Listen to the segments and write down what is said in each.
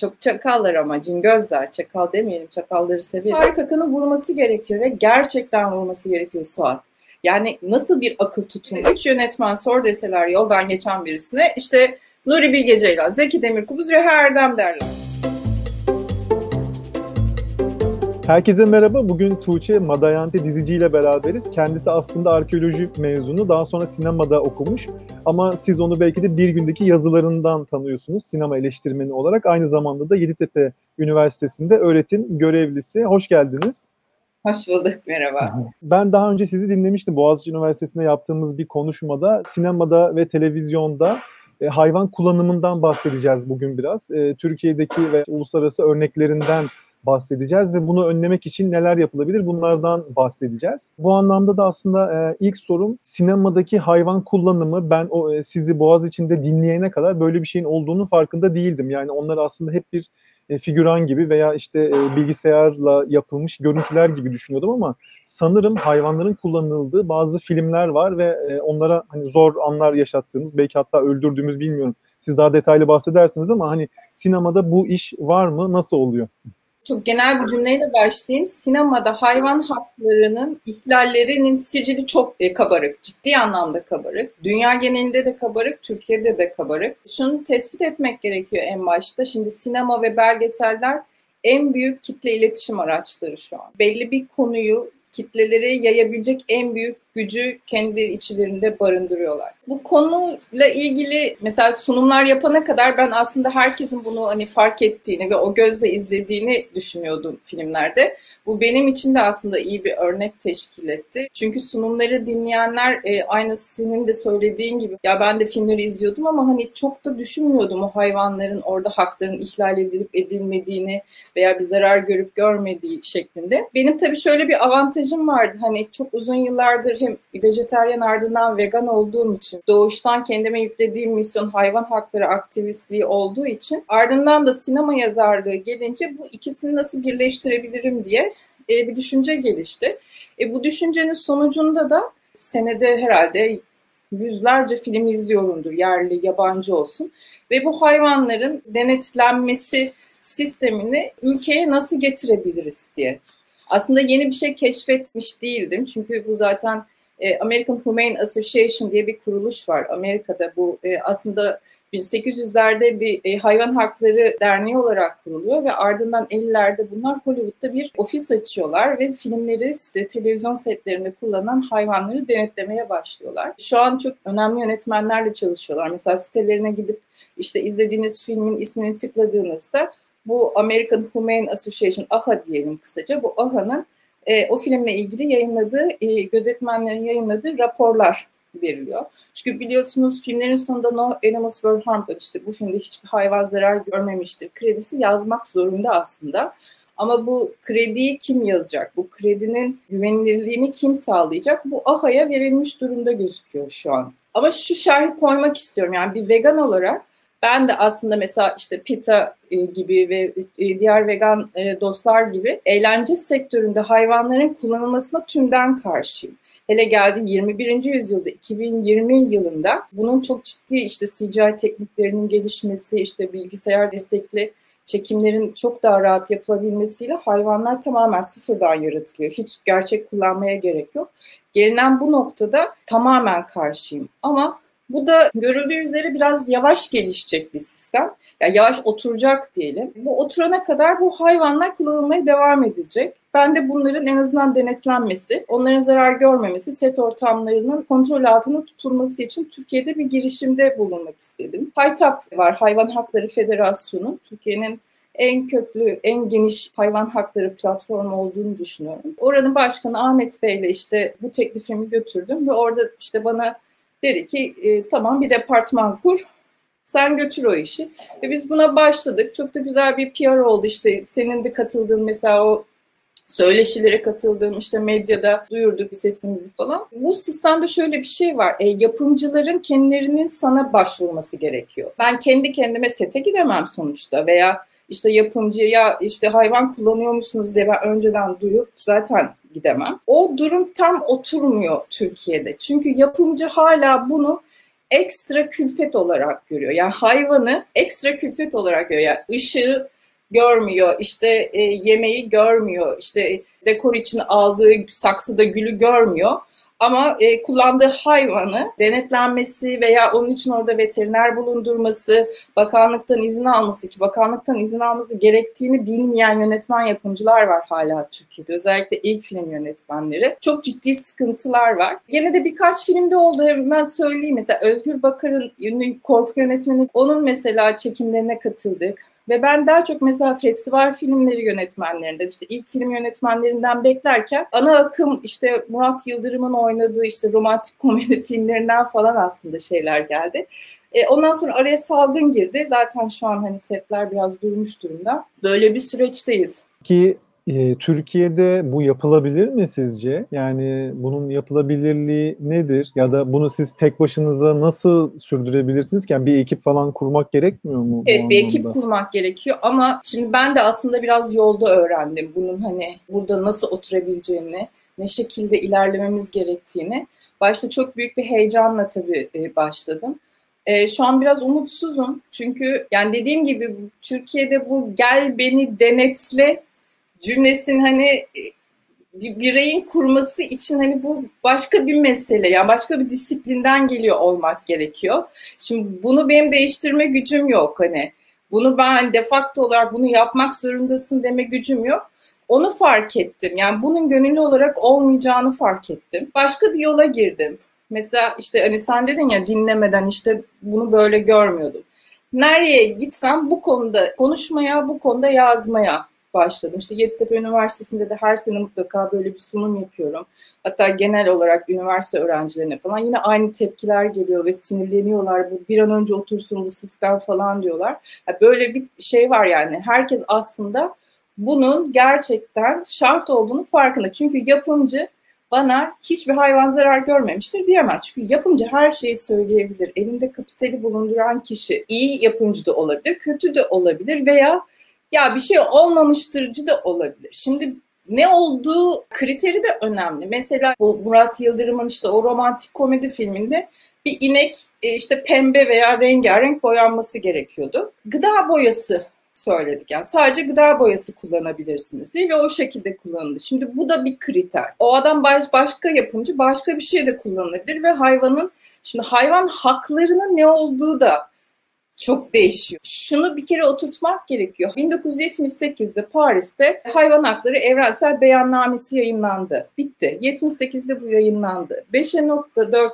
Çok çakallar ama cingözler. Çakal demeyelim çakalları severim. Tarık Akan'ın vurması gerekiyor ve gerçekten vurması gerekiyor Suat. Yani nasıl bir akıl tutumu? Üç yönetmen sor deseler yoldan geçen birisine işte Nuri Bilge Ceylan, Zeki Demirkubuz, Reha Erdem derler. Herkese merhaba. Bugün Tuğçe Madayanti diziciyle beraberiz. Kendisi aslında arkeoloji mezunu. Daha sonra sinemada okumuş. Ama siz onu belki de bir gündeki yazılarından tanıyorsunuz sinema eleştirmeni olarak. Aynı zamanda da Yeditepe Üniversitesi'nde öğretim görevlisi. Hoş geldiniz. Hoş bulduk, merhaba. Ben daha önce sizi dinlemiştim. Boğaziçi Üniversitesi'nde yaptığımız bir konuşmada sinemada ve televizyonda e, hayvan kullanımından bahsedeceğiz bugün biraz. E, Türkiye'deki ve uluslararası örneklerinden bahsedeceğiz ve bunu önlemek için neler yapılabilir bunlardan bahsedeceğiz. Bu anlamda da aslında e, ilk sorum sinemadaki hayvan kullanımı ben o e, sizi Boğaz içinde dinleyene kadar böyle bir şeyin olduğunu farkında değildim. Yani onlar aslında hep bir e, figüran gibi veya işte e, bilgisayarla yapılmış görüntüler gibi düşünüyordum ama sanırım hayvanların kullanıldığı bazı filmler var ve e, onlara hani zor anlar yaşattığımız belki hatta öldürdüğümüz bilmiyorum. Siz daha detaylı bahsedersiniz ama hani sinemada bu iş var mı? Nasıl oluyor? Çok genel bir cümleyle başlayayım. Sinemada hayvan haklarının ihlallerinin sicili çok kabarık, ciddi anlamda kabarık. Dünya genelinde de kabarık, Türkiye'de de kabarık. Şunu tespit etmek gerekiyor en başta. Şimdi sinema ve belgeseller en büyük kitle iletişim araçları şu an. Belli bir konuyu kitlelere yayabilecek en büyük gücü kendi içlerinde barındırıyorlar. Bu konuyla ilgili mesela sunumlar yapana kadar ben aslında herkesin bunu hani fark ettiğini ve o gözle izlediğini düşünüyordum filmlerde. Bu benim için de aslında iyi bir örnek teşkil etti. Çünkü sunumları dinleyenler e, aynı senin de söylediğin gibi ya ben de filmleri izliyordum ama hani çok da düşünmüyordum o hayvanların orada hakların ihlal edilip edilmediğini veya bir zarar görüp görmediği şeklinde. Benim tabii şöyle bir avantajım vardı. Hani çok uzun yıllardır hem vejeteryan ardından vegan olduğum için doğuştan kendime yüklediğim misyon hayvan hakları aktivistliği olduğu için ardından da sinema yazarlığı gelince bu ikisini nasıl birleştirebilirim diye e, bir düşünce gelişti. E, bu düşüncenin sonucunda da senede herhalde yüzlerce film izliyorumdur yerli yabancı olsun ve bu hayvanların denetlenmesi sistemini ülkeye nasıl getirebiliriz diye. Aslında yeni bir şey keşfetmiş değildim çünkü bu zaten e, American Humane Association diye bir kuruluş var Amerika'da. Bu e, aslında 1800'lerde bir e, hayvan hakları derneği olarak kuruluyor ve ardından 50'lerde bunlar Hollywood'da bir ofis açıyorlar ve filmleri işte televizyon setlerinde kullanan hayvanları denetlemeye başlıyorlar. Şu an çok önemli yönetmenlerle çalışıyorlar. Mesela sitelerine gidip işte izlediğiniz filmin ismini tıkladığınızda bu American Humane Association AHA diyelim kısaca bu AHA'nın e, o filmle ilgili yayınladığı, e, gözetmenlerin yayınladığı raporlar veriliyor. Çünkü biliyorsunuz filmlerin sonunda no animals were harmed işte bu filmde hiçbir hayvan zarar görmemiştir. Kredisi yazmak zorunda aslında. Ama bu krediyi kim yazacak? Bu kredinin güvenilirliğini kim sağlayacak? Bu AHA'ya verilmiş durumda gözüküyor şu an. Ama şu şerhi koymak istiyorum. Yani bir vegan olarak ben de aslında mesela işte PETA e, gibi ve e, diğer vegan e, dostlar gibi eğlence sektöründe hayvanların kullanılmasına tümden karşıyım. Hele geldim 21. yüzyılda 2020 yılında bunun çok ciddi işte CGI tekniklerinin gelişmesi, işte bilgisayar destekli çekimlerin çok daha rahat yapılabilmesiyle hayvanlar tamamen sıfırdan yaratılıyor. Hiç gerçek kullanmaya gerek yok. Gelinen bu noktada tamamen karşıyım. Ama bu da görüldüğü üzere biraz yavaş gelişecek bir sistem. Yani yavaş oturacak diyelim. Bu oturana kadar bu hayvanlar kullanılmaya devam edecek. Ben de bunların en azından denetlenmesi, onların zarar görmemesi, set ortamlarının kontrol altında tutulması için Türkiye'de bir girişimde bulunmak istedim. HITAP var, Hayvan Hakları Federasyonu. Türkiye'nin en köklü, en geniş hayvan hakları platformu olduğunu düşünüyorum. Oranın başkanı Ahmet Bey ile işte bu teklifimi götürdüm ve orada işte bana Dedi ki e, tamam bir departman kur, sen götür o işi. Ve biz buna başladık. Çok da güzel bir PR oldu işte. Senin de katıldığın mesela o söyleşilere katıldığım işte medyada duyurduk sesimizi falan. Bu sistemde şöyle bir şey var. E, yapımcıların kendilerinin sana başvurması gerekiyor. Ben kendi kendime sete gidemem sonuçta veya işte yapımcıya işte hayvan kullanıyor musunuz diye ben önceden duyup zaten gidemem. O durum tam oturmuyor Türkiye'de. Çünkü yapımcı hala bunu ekstra külfet olarak görüyor. Yani hayvanı ekstra külfet olarak görüyor. Yani ışığı görmüyor, işte e, yemeği görmüyor, işte dekor için aldığı saksıda gülü görmüyor. Ama e, kullandığı hayvanı denetlenmesi veya onun için orada veteriner bulundurması, bakanlıktan izin alması ki bakanlıktan izin alması gerektiğini bilmeyen yönetmen yapımcılar var hala Türkiye'de. Özellikle ilk film yönetmenleri. Çok ciddi sıkıntılar var. Yine de birkaç filmde oldu hemen söyleyeyim. Mesela Özgür Bakar'ın korku yönetmeni onun mesela çekimlerine katıldık. Ve ben daha çok mesela festival filmleri yönetmenlerinden işte ilk film yönetmenlerinden beklerken ana akım işte Murat Yıldırım'ın oynadığı işte romantik komedi filmlerinden falan aslında şeyler geldi. E, ondan sonra araya salgın girdi. Zaten şu an hani setler biraz durmuş durumda. Böyle bir süreçteyiz. Ki e, Türkiye'de bu yapılabilir mi sizce? Yani bunun yapılabilirliği nedir? Ya da bunu siz tek başınıza nasıl sürdürebilirsiniz ki? Yani bir ekip falan kurmak gerekmiyor mu? Evet bir ekip kurmak gerekiyor ama şimdi ben de aslında biraz yolda öğrendim bunun hani burada nasıl oturabileceğini, ne şekilde ilerlememiz gerektiğini. Başta çok büyük bir heyecanla tabii başladım. E, şu an biraz umutsuzum çünkü yani dediğim gibi Türkiye'de bu gel beni denetle cümlesin hani e, bir bireyin kurması için hani bu başka bir mesele yani başka bir disiplinden geliyor olmak gerekiyor. Şimdi bunu benim değiştirme gücüm yok hani. Bunu ben defakto olarak bunu yapmak zorundasın deme gücüm yok. Onu fark ettim. Yani bunun gönüllü olarak olmayacağını fark ettim. Başka bir yola girdim. Mesela işte hani sen dedin ya dinlemeden işte bunu böyle görmüyordum. Nereye gitsem bu konuda konuşmaya, bu konuda yazmaya başladım. İşte Yeditepe Üniversitesi'nde de her sene mutlaka böyle bir sunum yapıyorum. Hatta genel olarak üniversite öğrencilerine falan yine aynı tepkiler geliyor ve sinirleniyorlar. Bu bir an önce otursun bu sistem falan diyorlar. böyle bir şey var yani. Herkes aslında bunun gerçekten şart olduğunu farkında. Çünkü yapımcı bana hiçbir hayvan zarar görmemiştir diyemez. Çünkü yapımcı her şeyi söyleyebilir. Elinde kapitali bulunduran kişi iyi yapımcı da olabilir, kötü de olabilir veya ya bir şey olmamıştırcı da olabilir. Şimdi ne olduğu kriteri de önemli. Mesela bu Murat Yıldırım'ın işte o romantik komedi filminde bir inek e, işte pembe veya rengarenk boyanması gerekiyordu. Gıda boyası söyledik. Yani sadece gıda boyası kullanabilirsiniz değil ve o şekilde kullanıldı. Şimdi bu da bir kriter. O adam baş, başka yapımcı başka bir şey de kullanabilir ve hayvanın şimdi hayvan haklarının ne olduğu da çok değişiyor. Şunu bir kere oturtmak gerekiyor. 1978'de Paris'te hayvan hakları evrensel beyannamesi yayınlandı. Bitti. 78'de bu yayınlandı. 5.4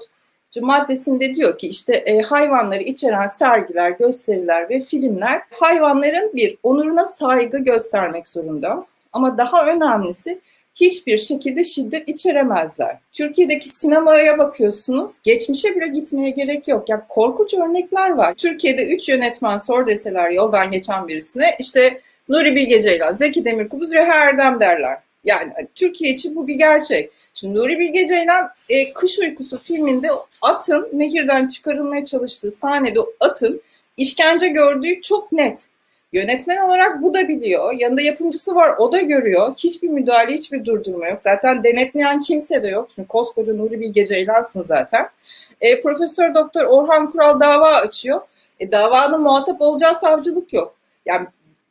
maddesinde diyor ki işte e, hayvanları içeren sergiler, gösteriler ve filmler hayvanların bir onuruna saygı göstermek zorunda. Ama daha önemlisi hiçbir şekilde şiddet içeremezler. Türkiye'deki sinemaya bakıyorsunuz, geçmişe bile gitmeye gerek yok. Yani korkunç örnekler var. Türkiye'de 3 yönetmen sor deseler yoldan geçen birisine işte Nuri Bilge Ceylan, Zeki Demirkubuz, Reha Erdem derler. Yani Türkiye için bu bir gerçek. Şimdi Nuri Bilge Ceylan e, Kış Uykusu filminde atın nehirden çıkarılmaya çalıştığı sahnede atın işkence gördüğü çok net. Yönetmen olarak bu da biliyor. Yanında yapımcısı var o da görüyor. Hiçbir müdahale, hiçbir durdurma yok. Zaten denetleyen kimse de yok. Çünkü koskoca Nuri Bilge Ceylan'sın zaten. E, Profesör Doktor Orhan Kural dava açıyor. E, davanın muhatap olacağı savcılık yok. Yani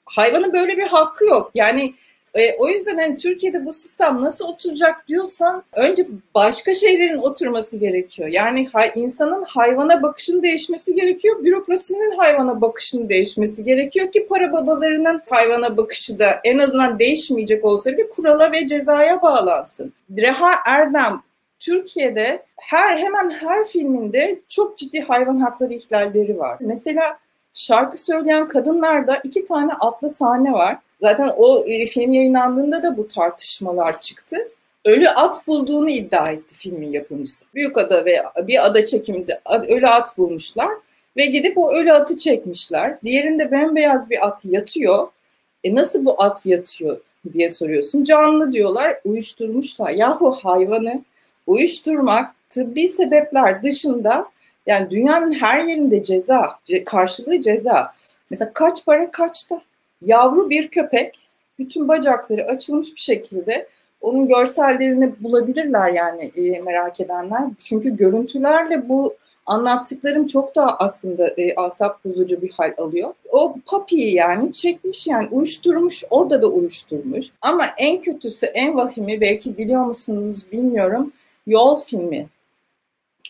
hayvanın böyle bir hakkı yok. Yani e, o yüzden hani Türkiye'de bu sistem nasıl oturacak diyorsan önce başka şeylerin oturması gerekiyor. Yani hay, insanın hayvana bakışının değişmesi gerekiyor. Bürokrasinin hayvana bakışının değişmesi gerekiyor ki para babalarının hayvana bakışı da en azından değişmeyecek olsa bir kurala ve cezaya bağlansın. Reha Erdem Türkiye'de her hemen her filminde çok ciddi hayvan hakları ihlalleri var. Mesela şarkı söyleyen kadınlarda iki tane atlı sahne var. Zaten o e, film yayınlandığında da bu tartışmalar çıktı. Ölü at bulduğunu iddia etti filmin yapımcısı. Büyük ada ve bir ada çekiminde ölü at bulmuşlar ve gidip o ölü atı çekmişler. Diğerinde bembeyaz bir at yatıyor. E nasıl bu at yatıyor diye soruyorsun. Canlı diyorlar, uyuşturmuşlar. Yahu hayvanı uyuşturmak tıbbi sebepler dışında yani dünyanın her yerinde ceza, karşılığı ceza. Mesela kaç para kaçta? Yavru bir köpek bütün bacakları açılmış bir şekilde onun görsellerini bulabilirler yani e, merak edenler. Çünkü görüntülerle bu anlattıklarım çok daha aslında e, asap bozucu bir hal alıyor. O papiyi yani çekmiş yani uyuşturmuş orada da uyuşturmuş. Ama en kötüsü en vahimi belki biliyor musunuz bilmiyorum Yol filmi.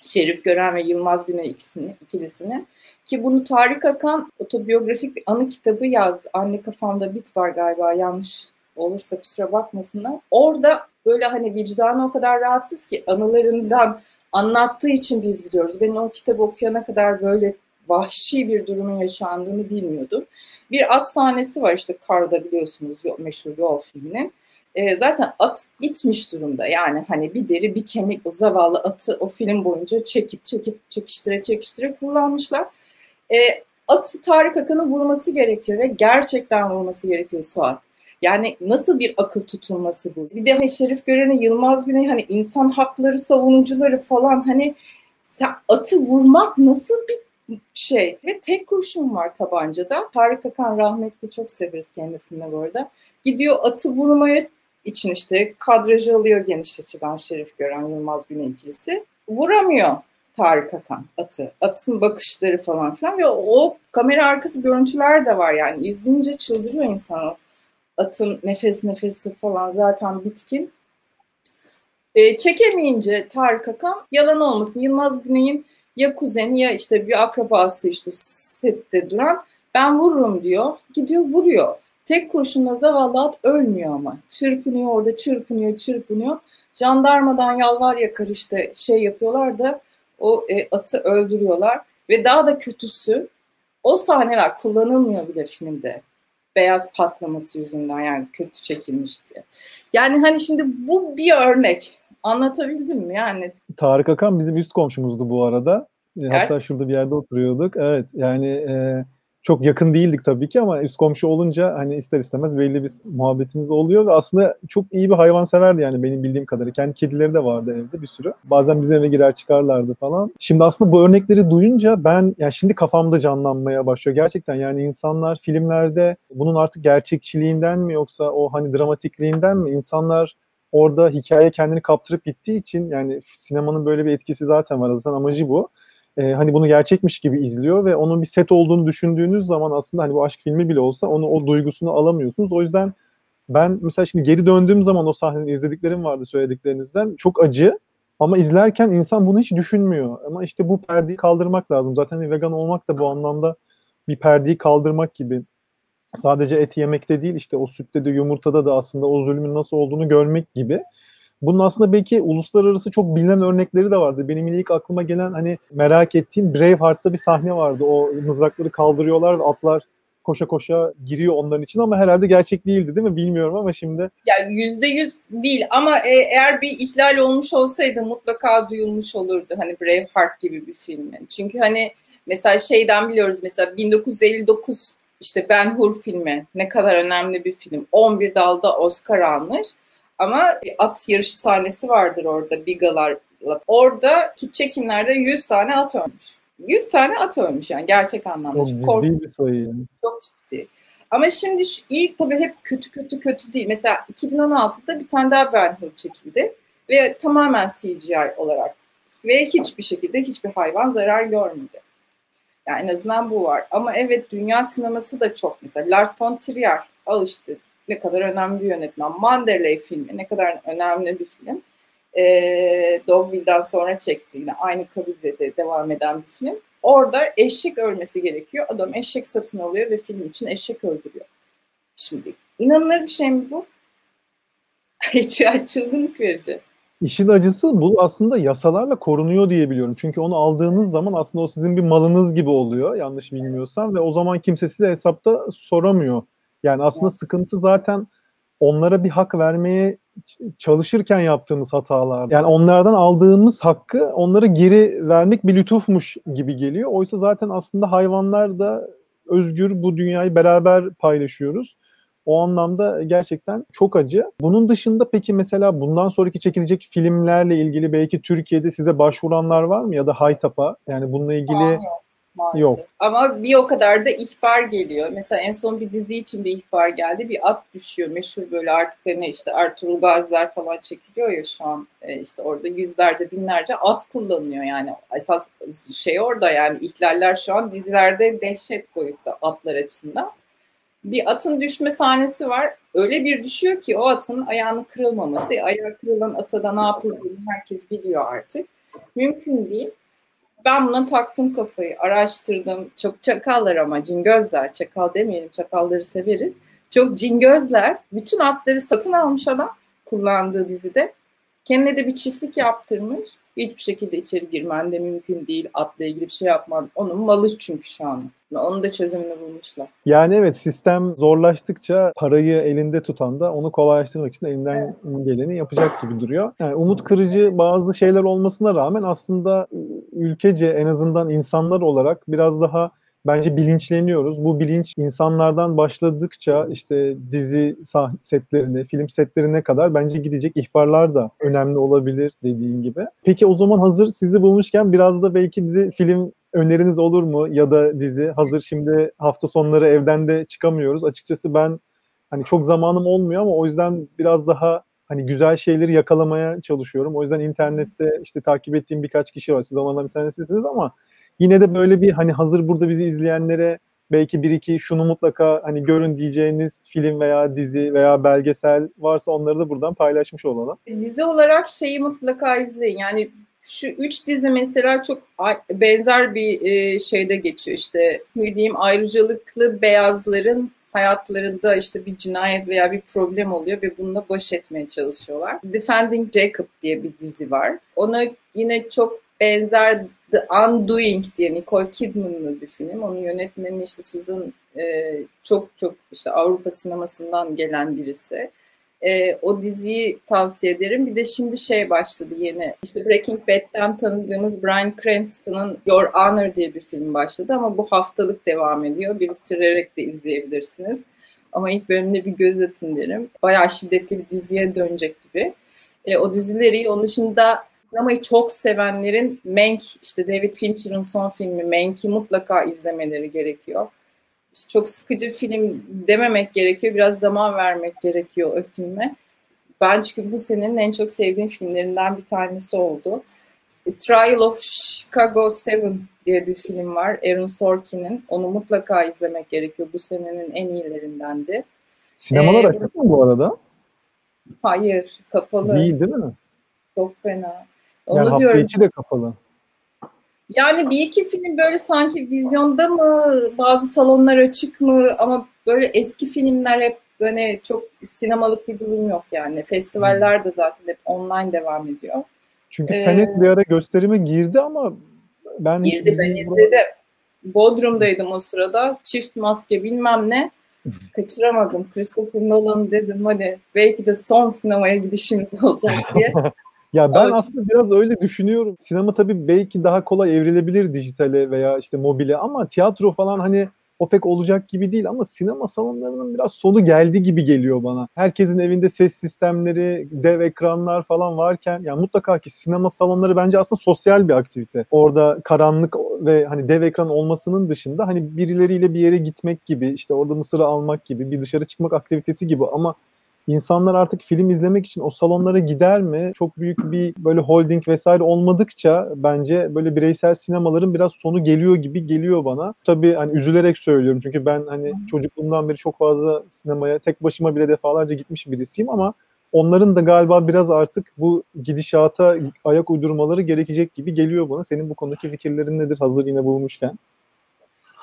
Şerif Gören ve Yılmaz Güney ikisini, ikilisini. Ki bunu Tarık Akan otobiyografik bir anı kitabı yazdı. Anne kafamda bit var galiba yanlış olursa kusura bakmasınlar. Orada böyle hani vicdanı o kadar rahatsız ki anılarından anlattığı için biz biliyoruz. Ben o kitabı okuyana kadar böyle vahşi bir durumun yaşandığını bilmiyordum. Bir at sahnesi var işte Karda biliyorsunuz meşhur yol filminin. E, zaten at gitmiş durumda. Yani hani bir deri bir kemik o zavallı atı o film boyunca çekip çekip çekiştire çekiştire kullanmışlar. E, atı Tarık Akan'ın vurması gerekiyor ve gerçekten vurması gerekiyor Suat. Yani nasıl bir akıl tutulması bu? Bir de hani Şerif Gören'e Yılmaz Güney hani insan hakları savunucuları falan hani sen atı vurmak nasıl bir şey? Ve tek kurşun var tabancada. Tarık Akan rahmetli çok severiz kendisini bu arada. Gidiyor atı vurmaya için işte kadrajı alıyor geniş açıdan Şerif Gören Yılmaz Güney ikilisi. Vuramıyor Tarık Akan atı. Atın bakışları falan filan ve o kamera arkası görüntüler de var yani. izleyince çıldırıyor insan o atın nefes nefesi falan zaten bitkin. E, çekemeyince Tarık Akan yalan olmasın Yılmaz Güney'in ya kuzeni ya işte bir akrabası işte sette duran ben vururum diyor. Gidiyor vuruyor. Tek kurşunla zavallı at ölmüyor ama. Çırpınıyor orada çırpınıyor çırpınıyor. Jandarmadan yalvar yakar işte şey yapıyorlar da o e, atı öldürüyorlar. Ve daha da kötüsü o sahneler kullanılmıyor bile filmde beyaz patlaması yüzünden yani kötü çekilmiş diye. Yani hani şimdi bu bir örnek. Anlatabildim mi? Yani Tarık Akan bizim üst komşumuzdu bu arada. Hatta şurada bir yerde oturuyorduk. Evet yani e, çok yakın değildik tabii ki ama üst komşu olunca hani ister istemez belli bir muhabbetiniz oluyor ve aslında çok iyi bir hayvan severdi yani benim bildiğim kadarıyla. Kendi kedileri de vardı evde bir sürü. Bazen bizim eve girer çıkarlardı falan. Şimdi aslında bu örnekleri duyunca ben yani şimdi kafamda canlanmaya başlıyor. Gerçekten yani insanlar filmlerde bunun artık gerçekçiliğinden mi yoksa o hani dramatikliğinden mi insanlar orada hikaye kendini kaptırıp gittiği için yani sinemanın böyle bir etkisi zaten var. Zaten amacı bu e, hani bunu gerçekmiş gibi izliyor ve onun bir set olduğunu düşündüğünüz zaman aslında hani bu aşk filmi bile olsa onu o duygusunu alamıyorsunuz. O yüzden ben mesela şimdi geri döndüğüm zaman o sahnenin izlediklerim vardı söylediklerinizden. Çok acı ama izlerken insan bunu hiç düşünmüyor. Ama işte bu perdeyi kaldırmak lazım. Zaten hani vegan olmak da bu anlamda bir perdeyi kaldırmak gibi. Sadece et yemekte değil işte o sütte de yumurtada da aslında o zulmün nasıl olduğunu görmek gibi. Bunun aslında belki uluslararası çok bilinen örnekleri de vardı. Benim ilk aklıma gelen hani merak ettiğim Braveheart'ta bir sahne vardı. O mızrakları kaldırıyorlar ve atlar koşa koşa giriyor onların için ama herhalde gerçek değildi değil mi? Bilmiyorum ama şimdi. Ya yüzde yüz değil ama e, eğer bir ihlal olmuş olsaydı mutlaka duyulmuş olurdu hani Braveheart gibi bir filmin. Çünkü hani mesela şeyden biliyoruz mesela 1959 işte Ben Hur filmi ne kadar önemli bir film. 11 dalda Oscar almış. Ama at yarışı sahnesi vardır orada bigalarla. Oradaki çekimlerde 100 tane at ölmüş. 100 tane at ölmüş yani gerçek anlamda. Çok ciddi Kork- bir sayı yani. Çok ciddi. Ama şimdi ilk tabii hep kötü kötü kötü değil. Mesela 2016'da bir tane daha Ben Hur çekildi. Ve tamamen CGI olarak. Ve hiçbir şekilde hiçbir hayvan zarar görmedi. Yani en azından bu var. Ama evet dünya sineması da çok mesela. Lars von Trier al işte ne kadar önemli bir yönetmen. Manderley filmi ne kadar önemli bir film. E, Dogville'den sonra çekti yine aynı kabilde de devam eden bir film. Orada eşek ölmesi gerekiyor. Adam eşek satın alıyor ve film için eşek öldürüyor. Şimdi inanılır bir şey mi bu? Hiç çılgınlık verici. İşin acısı bu aslında yasalarla korunuyor diye biliyorum. Çünkü onu aldığınız zaman aslında o sizin bir malınız gibi oluyor yanlış bilmiyorsam ve o zaman kimse size hesapta soramıyor. Yani aslında sıkıntı zaten onlara bir hak vermeye çalışırken yaptığımız hatalar. Yani onlardan aldığımız hakkı onlara geri vermek bir lütufmuş gibi geliyor. Oysa zaten aslında hayvanlar da özgür bu dünyayı beraber paylaşıyoruz. O anlamda gerçekten çok acı. Bunun dışında peki mesela bundan sonraki çekilecek filmlerle ilgili belki Türkiye'de size başvuranlar var mı ya da Haytap'a? Yani bununla ilgili maalesef. Yok. Ama bir o kadar da ihbar geliyor. Mesela en son bir dizi için bir ihbar geldi. Bir at düşüyor. Meşhur böyle artık hani işte Ertuğrul Gaziler falan çekiliyor ya şu an. E işte orada yüzlerce binlerce at kullanıyor yani. Esas şey orada yani ihlaller şu an dizilerde dehşet boyutta atlar açısından. Bir atın düşme sahnesi var. Öyle bir düşüyor ki o atın ayağını kırılmaması. Ayağı kırılan ata da ne yapıldığını herkes biliyor artık. Mümkün değil ben buna taktım kafayı, araştırdım. Çok çakallar ama cingözler, çakal demeyelim, çakalları severiz. Çok cingözler, bütün atları satın almış adam kullandığı dizide. Kendine de bir çiftlik yaptırmış. Hiçbir şekilde içeri girmen de mümkün değil. Atla ilgili bir şey yapman. Onun malı çünkü şu an. Onun da çözümünü bulmuşlar. Yani evet sistem zorlaştıkça parayı elinde tutan da onu kolaylaştırmak için elinden evet. geleni yapacak gibi duruyor. Yani umut kırıcı bazı şeyler olmasına rağmen aslında ülkece en azından insanlar olarak biraz daha bence bilinçleniyoruz. Bu bilinç insanlardan başladıkça işte dizi setlerine, film setlerine kadar bence gidecek ihbarlar da önemli olabilir dediğin gibi. Peki o zaman hazır sizi bulmuşken biraz da belki bize film öneriniz olur mu ya da dizi? Hazır şimdi hafta sonları evden de çıkamıyoruz. Açıkçası ben hani çok zamanım olmuyor ama o yüzden biraz daha hani güzel şeyleri yakalamaya çalışıyorum. O yüzden internette işte takip ettiğim birkaç kişi var. Siz onlardan bir tanesisiniz ama yine de böyle bir hani hazır burada bizi izleyenlere belki bir iki şunu mutlaka hani görün diyeceğiniz film veya dizi veya belgesel varsa onları da buradan paylaşmış olalım. Dizi olarak şeyi mutlaka izleyin. Yani şu üç dizi mesela çok benzer bir e, şeyde geçiyor işte ne diyeyim ayrıcalıklı beyazların hayatlarında işte bir cinayet veya bir problem oluyor ve bununla baş etmeye çalışıyorlar. Defending Jacob diye bir dizi var. Ona yine çok benzer The Undoing diye Nicole Kidman'lı bir film. Onun yönetmeni işte Susan e, çok çok işte Avrupa sinemasından gelen birisi. E, o diziyi tavsiye ederim. Bir de şimdi şey başladı yeni. İşte Breaking Bad'den tanıdığımız Bryan Cranston'ın Your Honor diye bir film başladı ama bu haftalık devam ediyor. Biriktirerek de izleyebilirsiniz. Ama ilk bölümde bir göz atın derim. Bayağı şiddetli bir diziye dönecek gibi. E, o dizileri onun dışında sinemayı çok sevenlerin Mank, işte David Fincher'ın son filmi Mank'i mutlaka izlemeleri gerekiyor çok sıkıcı film dememek gerekiyor. Biraz zaman vermek gerekiyor o filme. Ben çünkü bu senenin en çok sevdiğim filmlerinden bir tanesi oldu. Trial of Chicago 7 diye bir film var. Aaron Sorkin'in. Onu mutlaka izlemek gerekiyor. Bu senenin en iyilerindendi. Sinemalar ee, açık mı bu arada? Hayır, kapalı. Değil değil mi? Çok fena. Onu yani diyorum. hafta içi de kapalı. Yani bir iki film böyle sanki vizyonda mı, bazı salonlar açık mı ama böyle eski filmler hep böyle çok sinemalık bir durum yok yani. Festivaller de zaten hep online devam ediyor. Çünkü ee, Tenet bir ara gösterime girdi ama ben girdi ben izledim. Bodrum'daydım o sırada. Çift maske bilmem ne. Kaçıramadım. Christopher Nolan dedim hani belki de son sinemaya gidişimiz olacak diye. Ya ben Ama aslında biraz öyle düşünüyorum. Sinema tabii belki daha kolay evrilebilir dijitale veya işte mobile ama tiyatro falan hani o pek olacak gibi değil ama sinema salonlarının biraz sonu geldi gibi geliyor bana. Herkesin evinde ses sistemleri, dev ekranlar falan varken yani mutlaka ki sinema salonları bence aslında sosyal bir aktivite. Orada karanlık ve hani dev ekran olmasının dışında hani birileriyle bir yere gitmek gibi, işte orada mısırı almak gibi, bir dışarı çıkmak aktivitesi gibi ama İnsanlar artık film izlemek için o salonlara gider mi? Çok büyük bir böyle holding vesaire olmadıkça bence böyle bireysel sinemaların biraz sonu geliyor gibi geliyor bana. Tabii hani üzülerek söylüyorum çünkü ben hani çocukluğumdan beri çok fazla sinemaya tek başıma bile defalarca gitmiş birisiyim ama onların da galiba biraz artık bu gidişata ayak uydurmaları gerekecek gibi geliyor bana. Senin bu konudaki fikirlerin nedir hazır yine bulmuşken?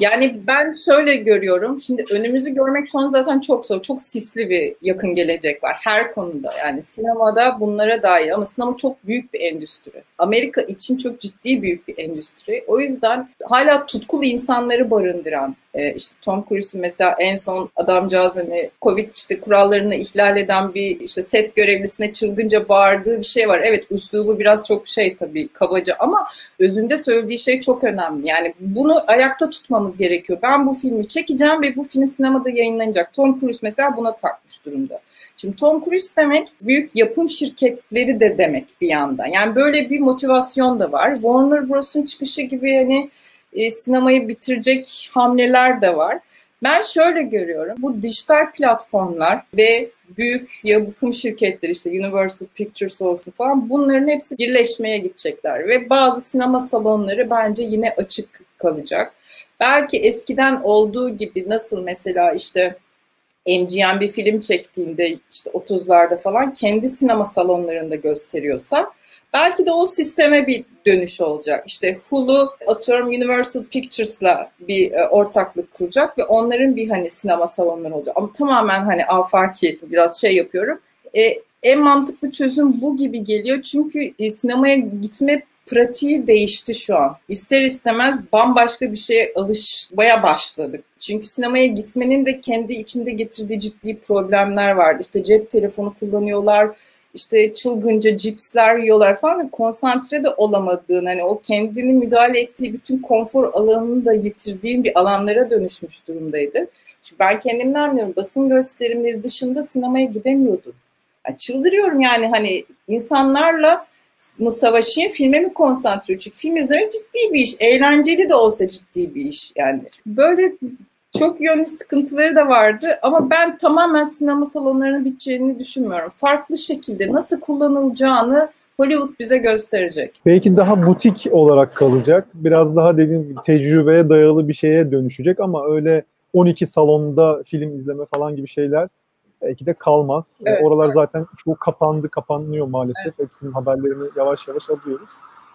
Yani ben şöyle görüyorum. Şimdi önümüzü görmek şu an zaten çok zor. Çok sisli bir yakın gelecek var her konuda. Yani sinemada bunlara dair ama sinema çok büyük bir endüstri. Amerika için çok ciddi büyük bir endüstri. O yüzden hala tutkulu insanları barındıran e, işte Tom Cruise'un mesela en son adamcağız hani Covid işte kurallarını ihlal eden bir işte set görevlisine çılgınca bağırdığı bir şey var. Evet üslubu biraz çok şey tabii kabaca ama özünde söylediği şey çok önemli. Yani bunu ayakta tutmamız gerekiyor. Ben bu filmi çekeceğim ve bu film sinemada yayınlanacak. Tom Cruise mesela buna takmış durumda. Şimdi Tom Cruise demek büyük yapım şirketleri de demek bir yandan. Yani böyle bir motivasyon da var. Warner Bros'un çıkışı gibi hani e, sinemayı bitirecek hamleler de var. Ben şöyle görüyorum. Bu dijital platformlar ve büyük yapım şirketleri işte Universal Pictures olsun falan bunların hepsi birleşmeye gidecekler ve bazı sinema salonları bence yine açık kalacak. Belki eskiden olduğu gibi nasıl mesela işte MGM bir film çektiğinde işte 30'larda falan kendi sinema salonlarında gösteriyorsa belki de o sisteme bir dönüş olacak. İşte Hulu atıyorum Universal Pictures'la bir e, ortaklık kuracak ve onların bir hani sinema salonları olacak. Ama tamamen hani afaki biraz şey yapıyorum. E, en mantıklı çözüm bu gibi geliyor. Çünkü e, sinemaya gitme pratiği değişti şu an. İster istemez bambaşka bir şeye alışmaya başladık. Çünkü sinemaya gitmenin de kendi içinde getirdiği ciddi problemler vardı. İşte cep telefonu kullanıyorlar, işte çılgınca cipsler yiyorlar falan konsantre de olamadığın hani o kendini müdahale ettiği bütün konfor alanını da yitirdiğin bir alanlara dönüşmüş durumdaydı. Çünkü ben kendimden anlıyorum basın gösterimleri dışında sinemaya gidemiyordum. Yani çıldırıyorum yani hani insanlarla mı savaşayım, filme mi konsantre Çünkü film izlemek ciddi bir iş. Eğlenceli de olsa ciddi bir iş yani. Böyle çok yönlü sıkıntıları da vardı ama ben tamamen sinema salonlarının biteceğini düşünmüyorum. Farklı şekilde nasıl kullanılacağını Hollywood bize gösterecek. Belki daha butik olarak kalacak. Biraz daha dediğim gibi tecrübeye dayalı bir şeye dönüşecek ama öyle 12 salonda film izleme falan gibi şeyler belki de kalmaz. Evet, Oralar zaten çok kapandı, kapanıyor maalesef. Evet. Hepsinin haberlerini yavaş yavaş alıyoruz.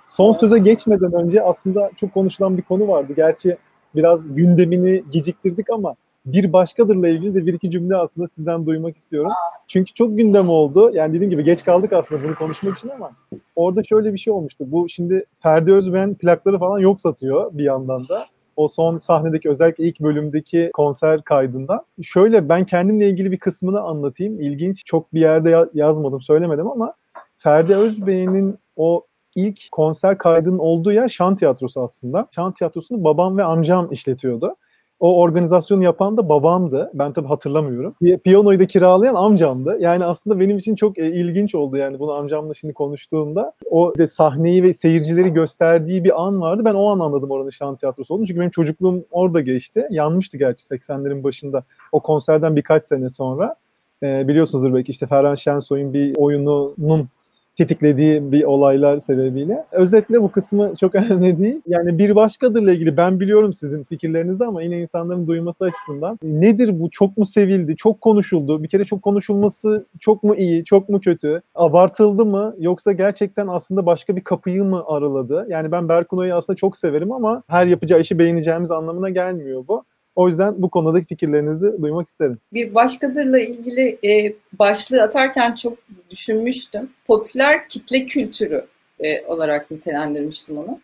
Son söze geçmeden önce aslında çok konuşulan bir konu vardı. Gerçi biraz gündemini geciktirdik ama bir başkadırla ilgili de bir iki cümle aslında sizden duymak istiyorum. Çünkü çok gündem oldu. Yani dediğim gibi geç kaldık aslında bunu konuşmak için ama orada şöyle bir şey olmuştu. Bu şimdi Ferdi Özben plakları falan yok satıyor bir yandan da. O son sahnedeki özellikle ilk bölümdeki konser kaydında. Şöyle ben kendimle ilgili bir kısmını anlatayım. İlginç çok bir yerde yazmadım söylemedim ama Ferdi Özbey'in o ilk konser kaydının olduğu yer Şan Tiyatrosu aslında. Şan Tiyatrosu'nu babam ve amcam işletiyordu. O organizasyonu yapan da babamdı. Ben tabii hatırlamıyorum. Piyanoyu da kiralayan amcamdı. Yani aslında benim için çok e, ilginç oldu yani bunu amcamla şimdi konuştuğumda. O de sahneyi ve seyircileri gösterdiği bir an vardı. Ben o an anladım oranın şan tiyatrosu olduğunu. Çünkü benim çocukluğum orada geçti. Yanmıştı gerçi 80'lerin başında. O konserden birkaç sene sonra. E, biliyorsunuzdur belki işte Ferhan Şensoy'un bir oyununun tetiklediği bir olaylar sebebiyle. Özetle bu kısmı çok önemli değil. Yani bir başkadırla ilgili ben biliyorum sizin fikirlerinizi ama yine insanların duyması açısından nedir bu? Çok mu sevildi? Çok konuşuldu. Bir kere çok konuşulması çok mu iyi? Çok mu kötü? Abartıldı mı? Yoksa gerçekten aslında başka bir kapıyı mı araladı? Yani ben Berkuno'yu aslında çok severim ama her yapacağı işi beğeneceğimiz anlamına gelmiyor bu. O yüzden bu konudaki fikirlerinizi duymak isterim. Bir başkadırla ilgili e, başlığı atarken çok düşünmüştüm. Popüler kitle kültürü e, olarak nitelendirmiştim onu.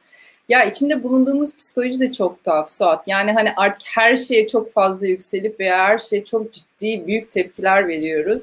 Ya içinde bulunduğumuz psikoloji de çok tuhaf Suat. Yani hani artık her şeye çok fazla yükselip veya her şeye çok ciddi büyük tepkiler veriyoruz.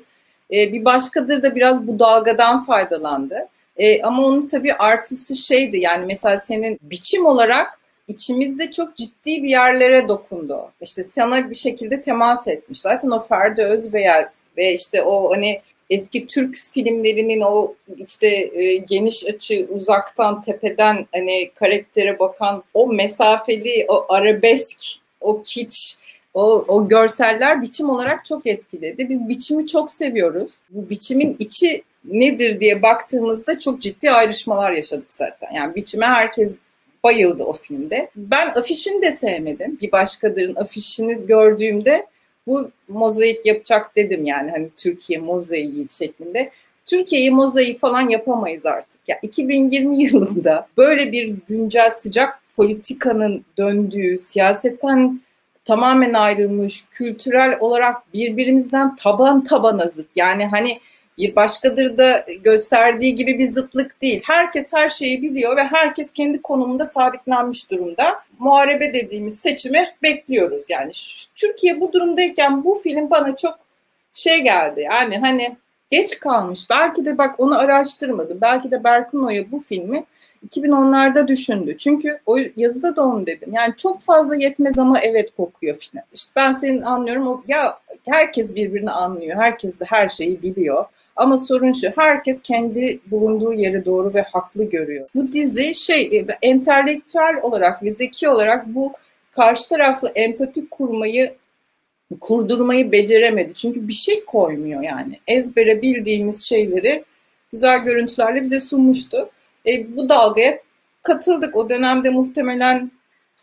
E, bir başkadır da biraz bu dalgadan faydalandı. E, ama onun tabii artısı şeydi yani mesela senin biçim olarak içimizde çok ciddi bir yerlere dokundu. İşte sana bir şekilde temas etmiş. Zaten o Ferdi Özbeyel ve işte o hani eski Türk filmlerinin o işte e, geniş açı uzaktan tepeden hani karaktere bakan o mesafeli o arabesk o kiç o, o görseller biçim olarak çok etkiledi. Biz biçimi çok seviyoruz. Bu biçimin içi nedir diye baktığımızda çok ciddi ayrışmalar yaşadık zaten. Yani biçime herkes bayıldı o filmde. Ben afişini de sevmedim. Bir başkadırın afişini gördüğümde bu mozaik yapacak dedim yani hani Türkiye mozaiği şeklinde. Türkiye'yi mozaiği falan yapamayız artık. Ya 2020 yılında böyle bir güncel sıcak politikanın döndüğü, siyasetten tamamen ayrılmış, kültürel olarak birbirimizden taban tabana zıt. Yani hani bir başkadır da gösterdiği gibi bir zıtlık değil. Herkes her şeyi biliyor ve herkes kendi konumunda sabitlenmiş durumda. Muharebe dediğimiz seçimi bekliyoruz. Yani Türkiye bu durumdayken bu film bana çok şey geldi. Yani hani geç kalmış. Belki de bak onu araştırmadı. Belki de Berkun Oya bu filmi 2010'larda düşündü. Çünkü o yazıda da onu dedim. Yani çok fazla yetmez ama evet kokuyor film. İşte ben senin anlıyorum. O, ya herkes birbirini anlıyor. Herkes de her şeyi biliyor. Ama sorun şu, herkes kendi bulunduğu yeri doğru ve haklı görüyor. Bu dizi şey, e, entelektüel olarak ve zeki olarak bu karşı taraflı empati kurmayı kurdurmayı beceremedi. Çünkü bir şey koymuyor yani. Ezbere bildiğimiz şeyleri güzel görüntülerle bize sunmuştu. E, bu dalgaya katıldık. O dönemde muhtemelen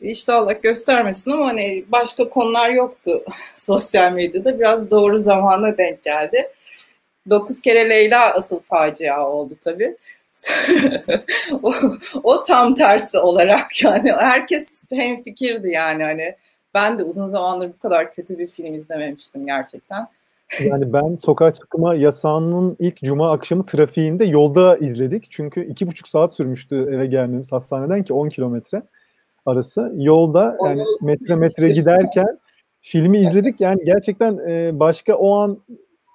işte Allah göstermesin ama hani başka konular yoktu sosyal medyada. Biraz doğru zamana denk geldi. Dokuz kere Leyla asıl facia oldu tabii. o, o tam tersi olarak yani herkes hem fikirdi yani hani ben de uzun zamandır bu kadar kötü bir film izlememiştim gerçekten. Yani ben sokağa çıkma yasağının ilk cuma akşamı trafiğinde yolda izledik. Çünkü iki buçuk saat sürmüştü eve gelmemiz hastaneden ki 10 kilometre arası. Yolda yani metre metre giderken filmi izledik. Yani gerçekten başka o an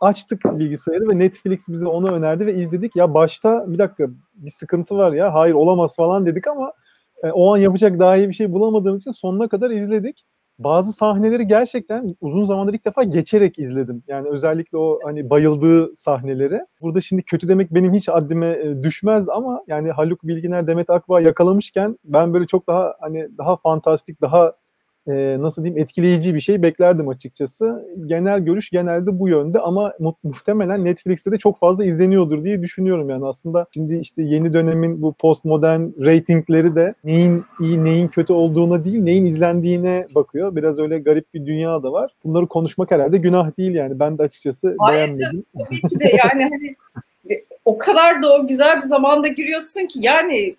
açtık bilgisayarı ve Netflix bize onu önerdi ve izledik. Ya başta bir dakika bir sıkıntı var ya hayır olamaz falan dedik ama o an yapacak daha iyi bir şey bulamadığımız için sonuna kadar izledik bazı sahneleri gerçekten uzun zamandır ilk defa geçerek izledim. Yani özellikle o hani bayıldığı sahneleri. Burada şimdi kötü demek benim hiç addime e, düşmez ama yani Haluk Bilginer, Demet Akbağ yakalamışken ben böyle çok daha hani daha fantastik, daha e, nasıl diyeyim etkileyici bir şey beklerdim açıkçası. Genel görüş genelde bu yönde ama mu- muhtemelen Netflix'te de çok fazla izleniyordur diye düşünüyorum yani aslında şimdi işte yeni dönemin bu postmodern ratingleri de neyin iyi neyin kötü olduğuna değil neyin izlendiğine bakıyor. Biraz öyle garip bir dünya da var. Bunları konuşmak herhalde günah değil yani ben de açıkçası Hayır, beğenmedim. Tabii ki de yani hani o kadar da o güzel bir zamanda giriyorsun ki yani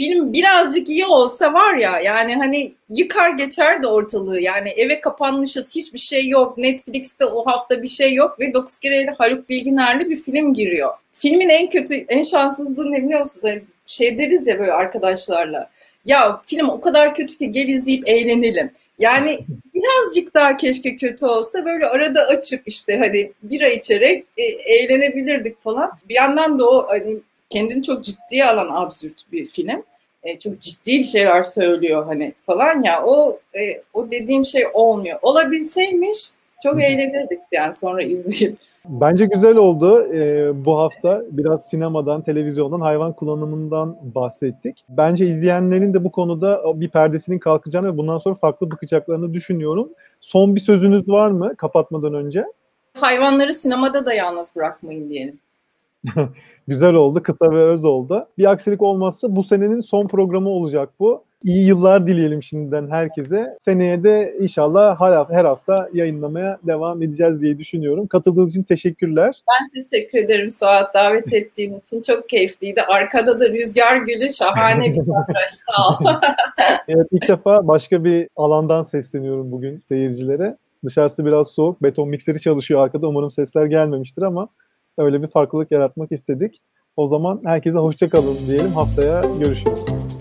film birazcık iyi olsa var ya yani hani yıkar geçer de ortalığı yani eve kapanmışız hiçbir şey yok Netflix'te o hafta bir şey yok ve 9 kereyle Haluk Bilginer'li bir film giriyor. Filmin en kötü en şanssızlığı ne biliyor musunuz? Yani şey deriz ya böyle arkadaşlarla ya film o kadar kötü ki gel izleyip eğlenelim. Yani birazcık daha keşke kötü olsa böyle arada açıp işte hani bira içerek e, eğlenebilirdik falan. Bir yandan da o hani kendini çok ciddiye alan absürt bir film e, çok ciddi bir şeyler söylüyor hani falan ya o e, o dediğim şey olmuyor. Olabilseymiş çok eğlenirdik yani sonra izleyip. Bence güzel oldu. Ee, bu hafta biraz sinemadan, televizyondan, hayvan kullanımından bahsettik. Bence izleyenlerin de bu konuda bir perdesinin kalkacağını ve bundan sonra farklı bakacaklarını düşünüyorum. Son bir sözünüz var mı kapatmadan önce? Hayvanları sinemada da yalnız bırakmayın diyelim. Güzel oldu, kısa ve öz oldu. Bir aksilik olmazsa bu senenin son programı olacak bu. İyi yıllar dileyelim şimdiden herkese. Seneye de inşallah her hafta yayınlamaya devam edeceğiz diye düşünüyorum. Katıldığınız için teşekkürler. Ben teşekkür ederim Suat davet ettiğin için. Çok keyifliydi. Arkada da rüzgar gülü şahane bir kadraj. Sağ ol. evet ilk defa başka bir alandan sesleniyorum bugün seyircilere. Dışarısı biraz soğuk. Beton mikseri çalışıyor arkada. Umarım sesler gelmemiştir ama öyle bir farklılık yaratmak istedik. O zaman herkese hoşça kalın diyelim. Haftaya görüşürüz.